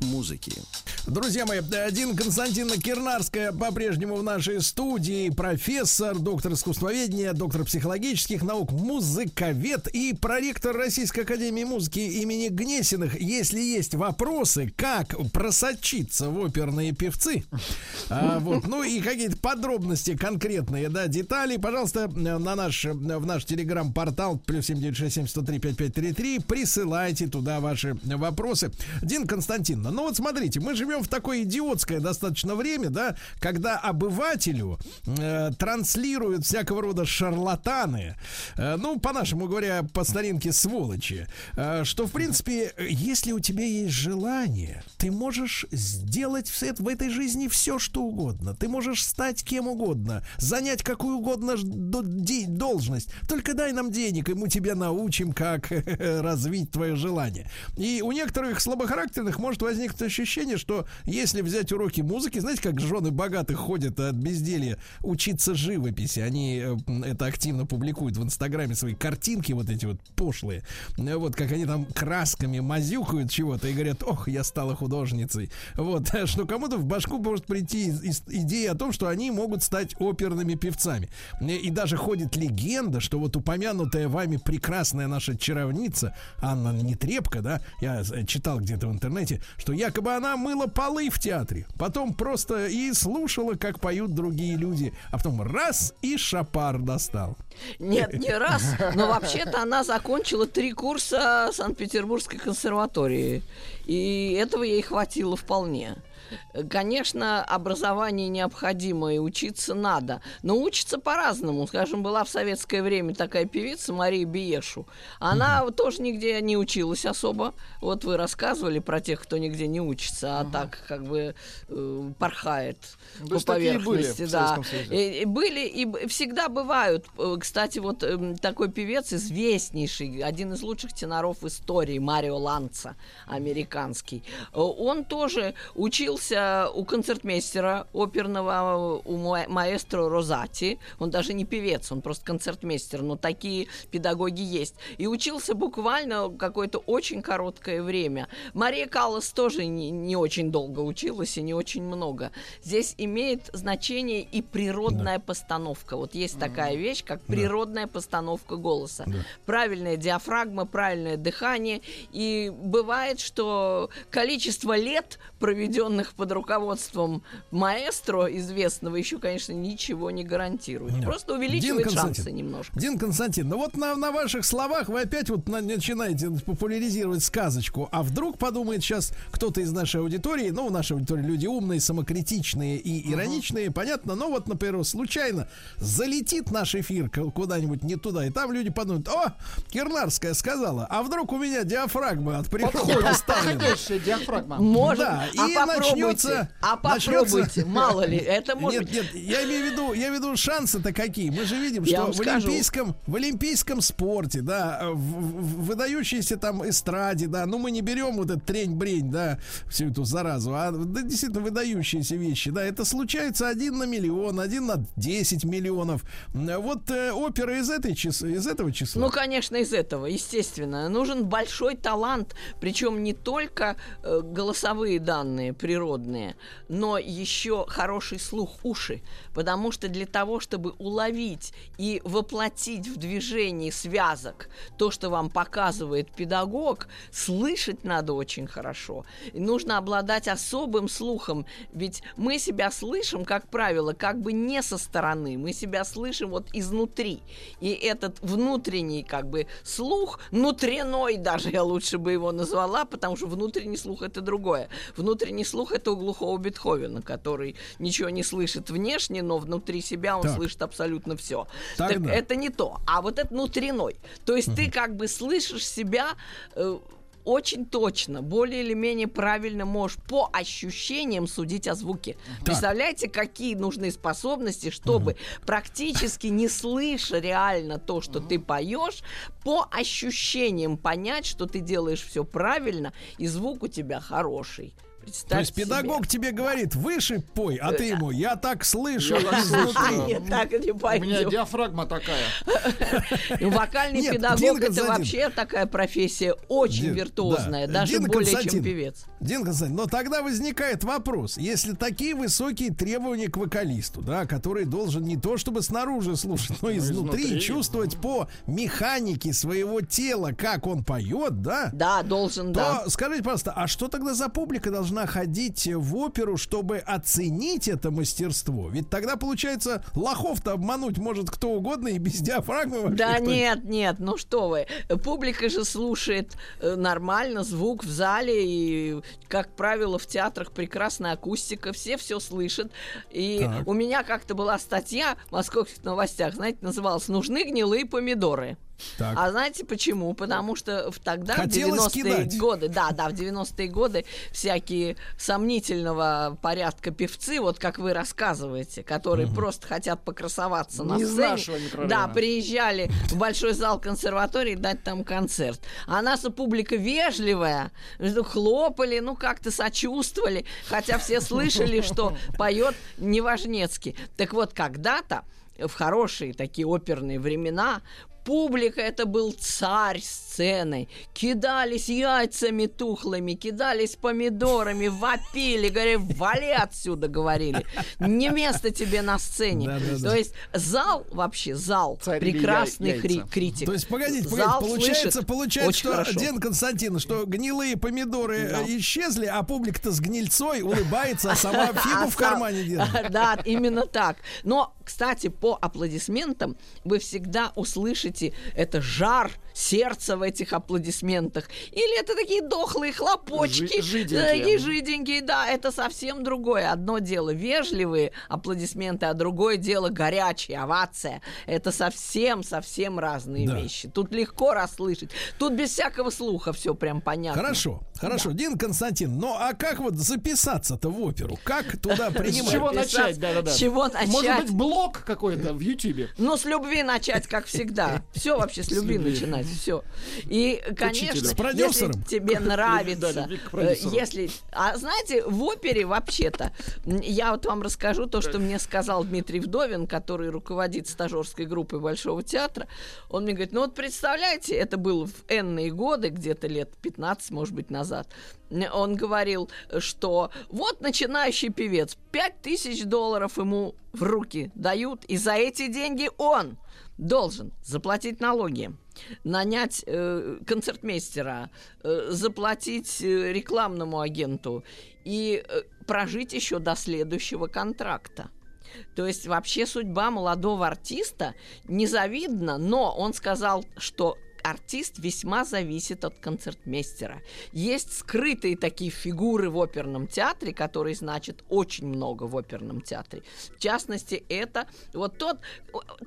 музыки. Друзья мои, один Константина Кирнарская по-прежнему в нашей студии, профессор, доктор искусствоведения, доктор психологических наук, музыковед и проректор Российской Академии Музыки имени Гнесиных. Если есть вопросы, как просочиться в оперные певцы, а, вот, ну и какие-то подробности конкретные, да, детали, пожалуйста, на наш, в наш телеграм-портал плюс 7967 присылайте туда ваши вопросы. Дин Константин, ну вот смотрите, мы живем в такое идиотское достаточно время, да, когда обывателю э, транслируют всякого рода шарлатаны, э, ну, по-нашему говоря, по старинке сволочи, э, что, в принципе, если у тебя есть желание, ты можешь сделать в, в этой жизни все, что угодно. Ты можешь стать кем угодно, занять какую угодно должность. Только дай нам денег, и мы тебя научим, как развить твое желание. И у некоторых слабохарактерных может возникнуть возникнет ощущение, что если взять уроки музыки, знаете, как жены богатых ходят от безделья учиться живописи, они э, это активно публикуют в Инстаграме свои картинки вот эти вот пошлые, вот как они там красками мазюкают чего-то и говорят, ох, я стала художницей. Вот, что кому-то в башку может прийти идея о том, что они могут стать оперными певцами. И даже ходит легенда, что вот упомянутая вами прекрасная наша чаровница Анна Нетребко, да, я э, читал где-то в интернете, что что якобы она мыла полы в театре, потом просто и слушала, как поют другие люди, а потом раз и шапар достал. Нет, не раз, но вообще-то она закончила три курса Санкт-Петербургской консерватории, и этого ей хватило вполне. Конечно, образование необходимо и учиться надо, но учиться по-разному. Скажем, была в советское время такая певица Мария Биешу. Она угу. тоже нигде не училась особо. Вот вы рассказывали про тех, кто нигде не учится, а угу. так как бы э, порхает То по поверхности. Были да. И, и были и всегда бывают. Э, кстати, вот э, такой певец известнейший, один из лучших теноров истории, Марио Ланца, американский. Э, он тоже учился учился у концертмейстера оперного, у маэстро Розати. Он даже не певец, он просто концертмейстер, но такие педагоги есть. И учился буквально какое-то очень короткое время. Мария Каллас тоже не, не очень долго училась и не очень много. Здесь имеет значение и природная да. постановка. Вот есть такая вещь, как природная да. постановка голоса. Да. Правильная диафрагма, правильное дыхание. И бывает, что количество лет, проведенных их под руководством маэстро известного еще, конечно, ничего не гарантирует. Нет. Просто увеличивает шансы немножко. Дин Константин, ну вот на, на ваших словах вы опять вот на, начинаете популяризировать сказочку. А вдруг подумает сейчас кто-то из нашей аудитории, ну, в нашей аудитории люди умные, самокритичные и ироничные, uh-huh. понятно, но вот, например, случайно залетит наш эфир куда-нибудь не туда, и там люди подумают, о, Кирнарская сказала, а вдруг у меня диафрагма от природы поставлена. диафрагма. Может, да, а и попробуй начнется... А попробуйте, начнется... мало ли, это может Нет, нет, я имею в виду, я имею в виду шансы-то какие. Мы же видим, я что в олимпийском, в олимпийском спорте, да, в, в выдающейся там эстраде, да, ну мы не берем вот этот трень-брень, да, всю эту заразу, а да, действительно выдающиеся вещи, да, это случается один на миллион, один на 10 миллионов. Вот э, опера из, этой из этого числа. Ну, конечно, из этого, естественно. Нужен большой талант, причем не только э, голосовые данные природы, природные, но еще хороший слух уши, потому что для того, чтобы уловить и воплотить в движении связок то, что вам показывает педагог, слышать надо очень хорошо. И нужно обладать особым слухом, ведь мы себя слышим, как правило, как бы не со стороны, мы себя слышим вот изнутри. И этот внутренний как бы слух, внутренной даже я лучше бы его назвала, потому что внутренний слух это другое. Внутренний слух это у глухого Бетховена, который ничего не слышит внешне, но внутри себя он так. слышит абсолютно все. Так, это не то. А вот это внутренной. То есть угу. ты как бы слышишь себя э, очень точно, более или менее правильно можешь по ощущениям судить о звуке. Так. Представляете, какие нужны способности, чтобы угу. практически не слыша реально то, что угу. ты поешь, по ощущениям понять, что ты делаешь все правильно, и звук у тебя хороший. Представь То есть педагог себе. тебе говорит, выше пой, а ты ему, я так слышу изнутри. так не У меня диафрагма такая. Вокальный педагог это вообще такая профессия очень виртуозная, даже более чем певец. Дин Константин, но тогда возникает вопрос, если такие высокие требования к вокалисту, да, который должен не то чтобы снаружи слушать, но и изнутри чувствовать по механике своего тела, как он поет, да? Да, должен, да. Скажите, пожалуйста, а что тогда за публика должна должна ходить в оперу, чтобы оценить это мастерство? Ведь тогда, получается, лохов-то обмануть может кто угодно и без диафрагмы вообще. Да нет, нет, ну что вы. Публика же слушает э, нормально, звук в зале, и, как правило, в театрах прекрасная акустика, все все слышат. И так. у меня как-то была статья в московских новостях, знаете, называлась «Нужны гнилые помидоры». Так. А знаете почему? Потому что в тогда, Хотелось в 90-е годы, да, да, в 90-е годы всякие сомнительного порядка певцы, вот как вы рассказываете, которые угу. просто хотят покрасоваться Не на сцене. Да, приезжали в большой зал консерватории дать там концерт. А наша публика вежливая, хлопали, ну как-то сочувствовали, хотя все слышали, что поет Неважнецкий. Так вот, когда-то в хорошие такие оперные времена публика это был царь сцены. Кидались яйцами тухлыми, кидались помидорами, вопили, говорили, вали отсюда, говорили. Не место тебе на сцене. Да, да, То есть зал вообще, зал, Царь прекрасный хри- критик. То есть, погодите, погодите зал получается, получается что, хорошо. Ден Константин, что гнилые помидоры да. исчезли, а публика-то с гнильцой улыбается, а сама фигу в кармане держит. Да, именно так. Но, кстати, по аплодисментам вы всегда услышите слышите, это жар сердца в этих аплодисментах. Или это такие дохлые хлопочки, жиденькие. такие жиденькие, да, это совсем другое. Одно дело вежливые аплодисменты, а другое дело горячие, овация. Это совсем-совсем разные да. вещи. Тут легко расслышать. Тут без всякого слуха все прям понятно. Хорошо, хорошо. Да. Дин Константин, ну а как вот записаться-то в оперу? Как туда принимать? С чего начать? Да, да, да. С чего начать? Может быть, блог какой-то в Ютьюбе? Ну, с любви начать, как всегда. Все вообще с любви начинать, все. И, конечно, если тебе нравится, если... А знаете, в опере вообще-то, я вот вам расскажу то, что мне сказал Дмитрий Вдовин, который руководит стажерской группой Большого театра. Он мне говорит, ну вот представляете, это было в энные годы, где-то лет 15, может быть, назад. Он говорил, что вот начинающий певец, 5000 долларов ему в руки дают, и за эти деньги он должен заплатить налоги, нанять э, концертмейстера, э, заплатить э, рекламному агенту и э, прожить еще до следующего контракта. То есть вообще судьба молодого артиста незавидна, но он сказал, что артист весьма зависит от концертмейстера. Есть скрытые такие фигуры в оперном театре, которые значат очень много в оперном театре. В частности, это вот тот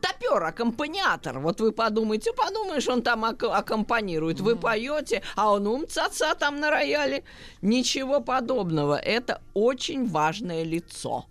топер, аккомпаниатор. Вот вы подумайте, подумаешь, он там ак- аккомпанирует. Вы поете, а он умца там на рояле. Ничего подобного. Это очень важное лицо.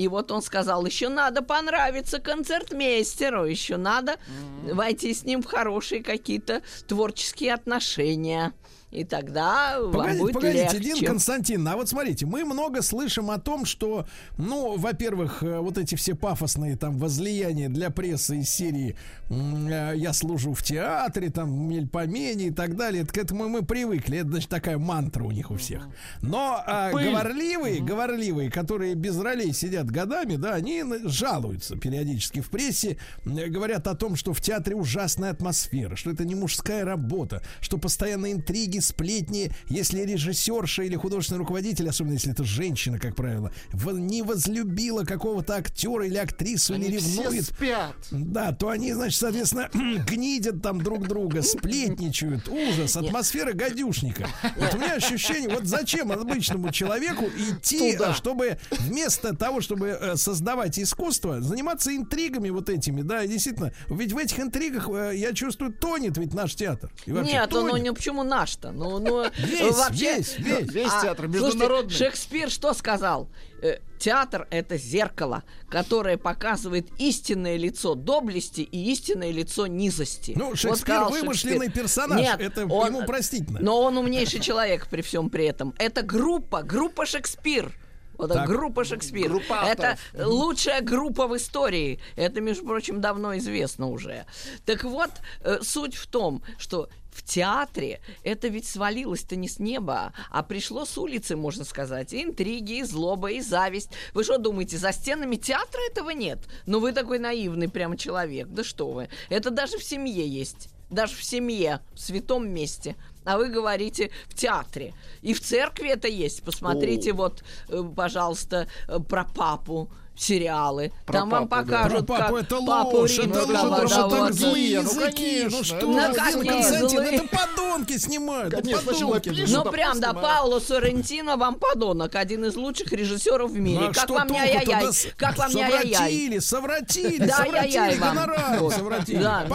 И вот он сказал, еще надо понравиться концертмейстеру, еще надо mm-hmm. войти с ним в хорошие какие-то творческие отношения. И тогда погодите, вам будет погодите, легче. Дин Константин, а вот смотрите, мы много слышим о том, что, ну, во-первых, э, вот эти все пафосные там возлияния для прессы из серии э, «Я служу в театре», там «Мельпомени» и так далее, к этому мы привыкли, это, значит, такая мантра у них у всех. Но а, говорливые, говорливые, которые без ролей сидят годами, да, они жалуются периодически в прессе, говорят о том, что в театре ужасная атмосфера, что это не мужская работа, что постоянно интриги, сплетни, если режиссерша или художественный руководитель, особенно если это женщина, как правило, не возлюбила какого-то актера или актрису, они или ревнует, все спят. да, то они, значит, соответственно, гнидят там друг друга, сплетничают, ужас, атмосфера гадюшника. Вот у меня ощущение, вот зачем обычному человеку идти, Туда. чтобы вместо того, чтобы э, создавать искусство, заниматься интригами вот этими, да, действительно, ведь в этих интригах, э, я чувствую, тонет ведь наш театр. Нет, он, он почему наш-то? Театр-то? Ну, ну, весь, вообще... Весь, весь. Весь а, театр международный. Слушайте, Шекспир что сказал? Э, театр — это зеркало, которое показывает истинное лицо доблести и истинное лицо низости. Ну, Шекспир вот вымышленный Шекспир. персонаж, Нет, это он, ему простительно. Но он умнейший человек при всем при этом. Это группа, группа Шекспир. Вот так, группа Шекспир. Группа это лучшая группа в истории. Это, между прочим, давно известно уже. Так вот, э, суть в том, что в театре это ведь свалилось-то не с неба, а пришло с улицы, можно сказать. И интриги, и злоба, и зависть. Вы что думаете, за стенами театра этого нет? Ну вы такой наивный прям человек. Да что вы. Это даже в семье есть. Даже в семье, в святом месте а вы говорите в театре. И в церкви это есть. Посмотрите, О. вот, э, пожалуйста, э, про папу сериалы. Про Там папу, вам покажут, да. как это папу ложь, это ложь, это злые ну, языки. Ну, что, ну, как Константин, злые? это подонки снимают. Конечно, подонки. Ну, прям, да, Пауло Соррентино вам подонок. Один из лучших режиссеров в мире. Ну, как вам не ай-яй-яй? Как вам не ай-яй-яй? Совратили, совратили, совратили гонорар, совратили. Да,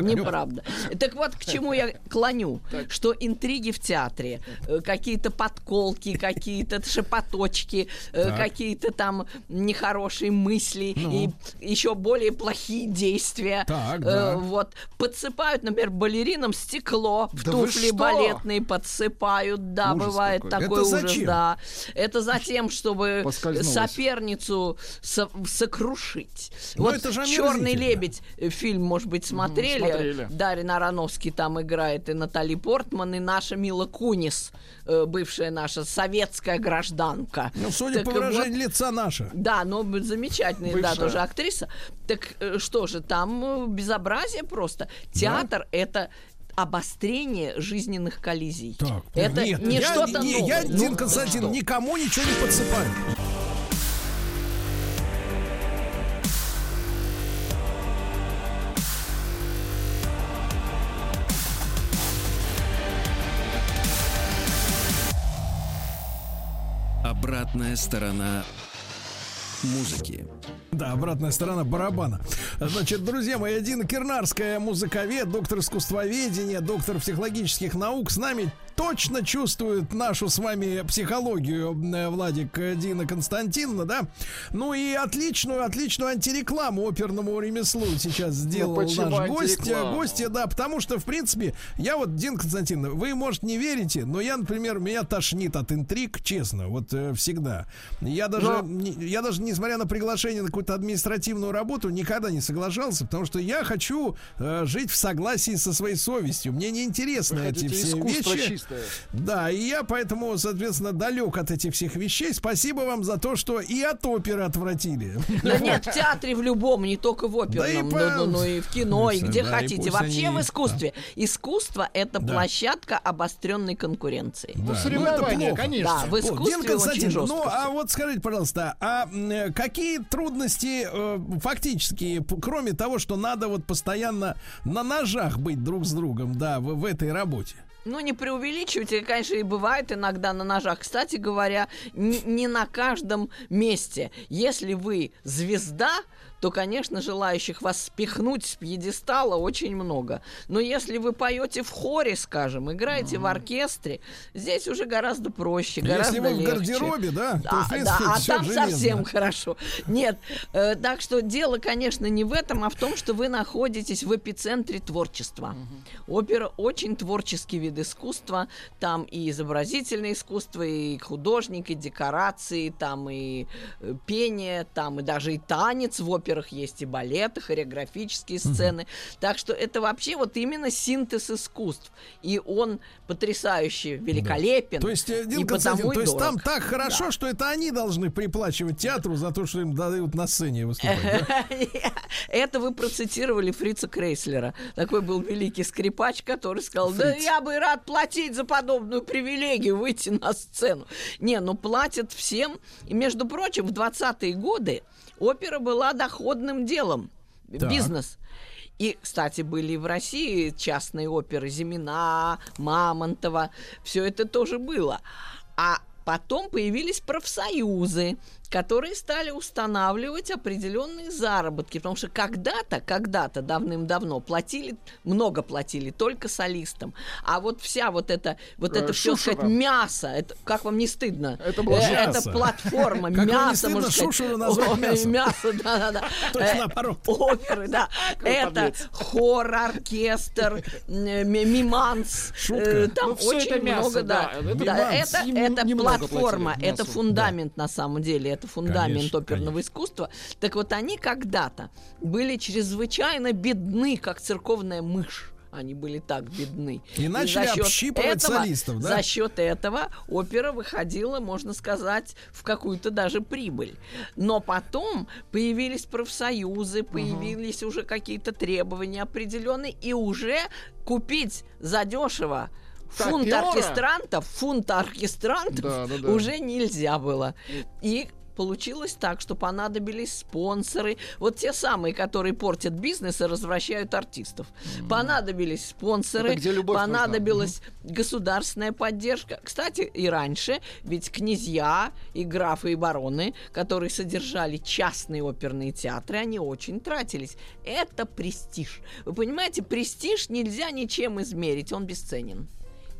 неправда. Так вот, к чему я клоню. Что интриги в театре, э, какие-то подколки, какие-то шепоточки, э, какие-то там не нехорошие мысли ну. и еще более плохие действия. Так, э, да. вот подсыпают, например, балеринам стекло в да туфли балетные подсыпают, да, ужас бывает какой. такой Это ужас, зачем? да. Это затем, чтобы соперницу со- сокрушить. Но вот это же Черный лебедь э, фильм, может быть, смотрели. смотрели. Дарья Ароновский там играет и Натали Портман и наша Мила Кунис, э, бывшая наша советская гражданка. Ну, судя так по выражению вот, лица наша. Да, но замечательная, Бывшая. да, тоже актриса. Так э, что же, там э, безобразие просто. Театр да? это обострение жизненных коллизий. Так, это нет, не я, что-то не, новое. Я, Дин ну, Константин, что? никому ничего не подсыпаю. Обратная сторона музыки. Да, обратная сторона барабана. Значит, друзья мои, Дина Кернарская, музыковед, доктор искусствоведения, доктор психологических наук с нами точно чувствует нашу с вами психологию э, Владик э, Дина Константиновна, да? Ну и отличную, отличную антирекламу оперному ремеслу сейчас сделал ну, наш гость. Гости, да, потому что, в принципе, я вот, Дина Константиновна, вы, может, не верите, но я, например, меня тошнит от интриг, честно, вот э, всегда. Я даже, но... я даже, несмотря на приглашение на какую-то административную работу, никогда не соглашался, потому что я хочу э, жить в согласии со своей совестью. Мне не интересны эти все вещи чистое. Да, и я поэтому, соответственно, далек от этих всех вещей. Спасибо вам за то, что и от оперы отвратили. Да нет, в театре в любом, не только в оперном, но, но и в кино, и где хотите. Вообще в искусстве. Искусство это площадка обостренной конкуренции. Ну, соревнования, конечно. Да, в искусстве очень жестко. Ну, а вот скажите, пожалуйста, а какие трудности э, фактически, кроме того, что надо вот постоянно на ножах быть друг с другом, да, в, в этой работе? Ну, не преувеличивайте, конечно, и бывает иногда на ножах. Кстати говоря, не, не на каждом месте. Если вы звезда, то, конечно, желающих вас спихнуть с пьедестала очень много. Но если вы поете в хоре, скажем, играете mm-hmm. в оркестре, здесь уже гораздо проще, гораздо если вы легче. в гардеробе, да, да, то, да а там железно. совсем хорошо. Нет, э, так что дело, конечно, не в этом, а в том, что вы находитесь в эпицентре творчества. Mm-hmm. Опера очень творческий вид искусства, там и изобразительное искусство, и художник, и декорации, там и э, пение, там и даже и танец в операх есть и балеты, хореографические сцены. Угу. Так что это вообще вот именно синтез искусств. И он потрясающе великолепен. Да. То есть, э, Дин Константин, то есть там так хорошо, да. что это они должны приплачивать театру за то, что им дают на сцене выступать. Это вы процитировали Фрица Крейслера. Такой был великий скрипач, который сказал, да я бы рад платить за подобную привилегию, выйти на сцену. Не, ну платят всем. И, между прочим, в 20-е годы опера была доходным делом. Так. Бизнес. И, кстати, были в России частные оперы Зимина, Мамонтова. Все это тоже было. А Потом появились профсоюзы, которые стали устанавливать определенные заработки, потому что когда-то, когда-то давным-давно платили, много платили только солистам, а вот вся вот эта, вот это все сказать мясо, это как вам не стыдно? Это было э, Это платформа, мясо, можно сказать. мясо, да, да, да. Точно э, наоборот. Оперы, да. Это хор, оркестр, миманс. Э, там ну, очень много, да. Это это платформа, это фундамент на самом деле, это фундамент конечно, оперного конечно. искусства. Так вот, они когда-то были чрезвычайно бедны, как церковная мышь они были так бедны. И, и начали общипывать этого, солистов, да? За счет этого опера выходила, можно сказать, в какую-то даже прибыль. Но потом появились профсоюзы, появились угу. уже какие-то требования определенные, и уже купить задешево фунт оркестрантов, фунт оркестрантов да, да, да. уже нельзя было. И получилось так, что понадобились спонсоры, вот те самые, которые портят бизнес и развращают артистов. Mm-hmm. Понадобились спонсоры, понадобилась mm-hmm. государственная поддержка. Кстати, и раньше, ведь князья и графы и бароны, которые содержали частные оперные театры, они очень тратились. Это престиж. Вы понимаете, престиж нельзя ничем измерить, он бесценен.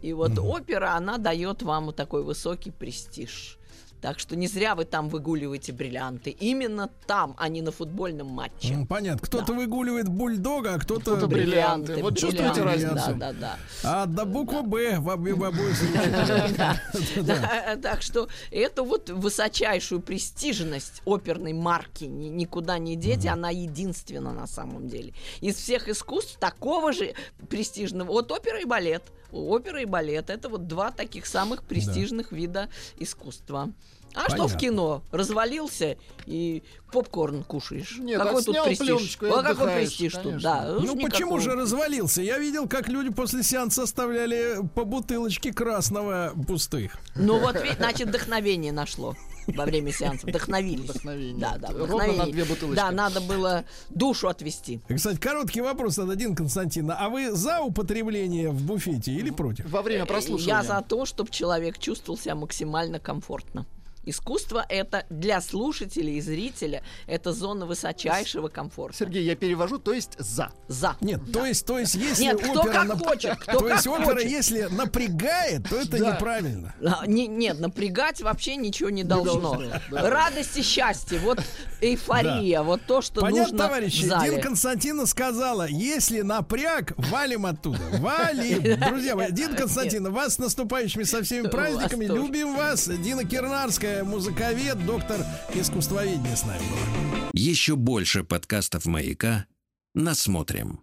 И вот mm-hmm. опера, она дает вам вот такой высокий престиж. Так что не зря вы там выгуливаете бриллианты. Именно там, а не на футбольном матче. Ну, понятно. Кто-то да. выгуливает бульдога, а кто-то, кто бриллианты. Вот чувствуете разницу? Да, да, да. А до буквы Б в обоих Так что это вот высочайшую престижность оперной марки никуда не деть, она единственна на самом деле. Из всех искусств такого же престижного. Вот опера и балет. Опера и балет это вот два таких самых престижных вида искусства. А Понятно. что в кино? Развалился и попкорн кушаешь. Нет, какой тут престиж? А какой престиж тут? Да, ну никакого. почему же развалился? Я видел, как люди после сеанса оставляли по бутылочке красного пустых. Ну вот, значит, вдохновение нашло во время сеанса. Вдохновились. Вдохновение. Да, да, вдохновение. Ровно на две бутылочки. Да, надо было душу отвести. Кстати, короткий вопрос от один Константин. А вы за употребление в буфете или против? Во время прослушивания. Я за то, чтобы человек чувствовал себя максимально комфортно. Искусство это для слушателя и зрителя это зона высочайшего комфорта. Сергей, я перевожу, то есть за. За. Нет, да. то есть, то есть, если нет, кто опера как нап... хочет, кто то как есть опера, хочет. если напрягает, то это да. неправильно. А, не, нет, напрягать вообще ничего не должно. Не должно да. Радость и счастье, вот эйфория, да. вот то, что Понятно, нужно товарищи, в зале. Дин Константина сказала, если напряг, валим оттуда, валим. Друзья мои, Дин Константин, вас с наступающими со всеми праздниками, любим вас. Дина Кирнарская, музыковед, доктор искусствоведения с нами была. Еще больше подкастов «Маяка» насмотрим.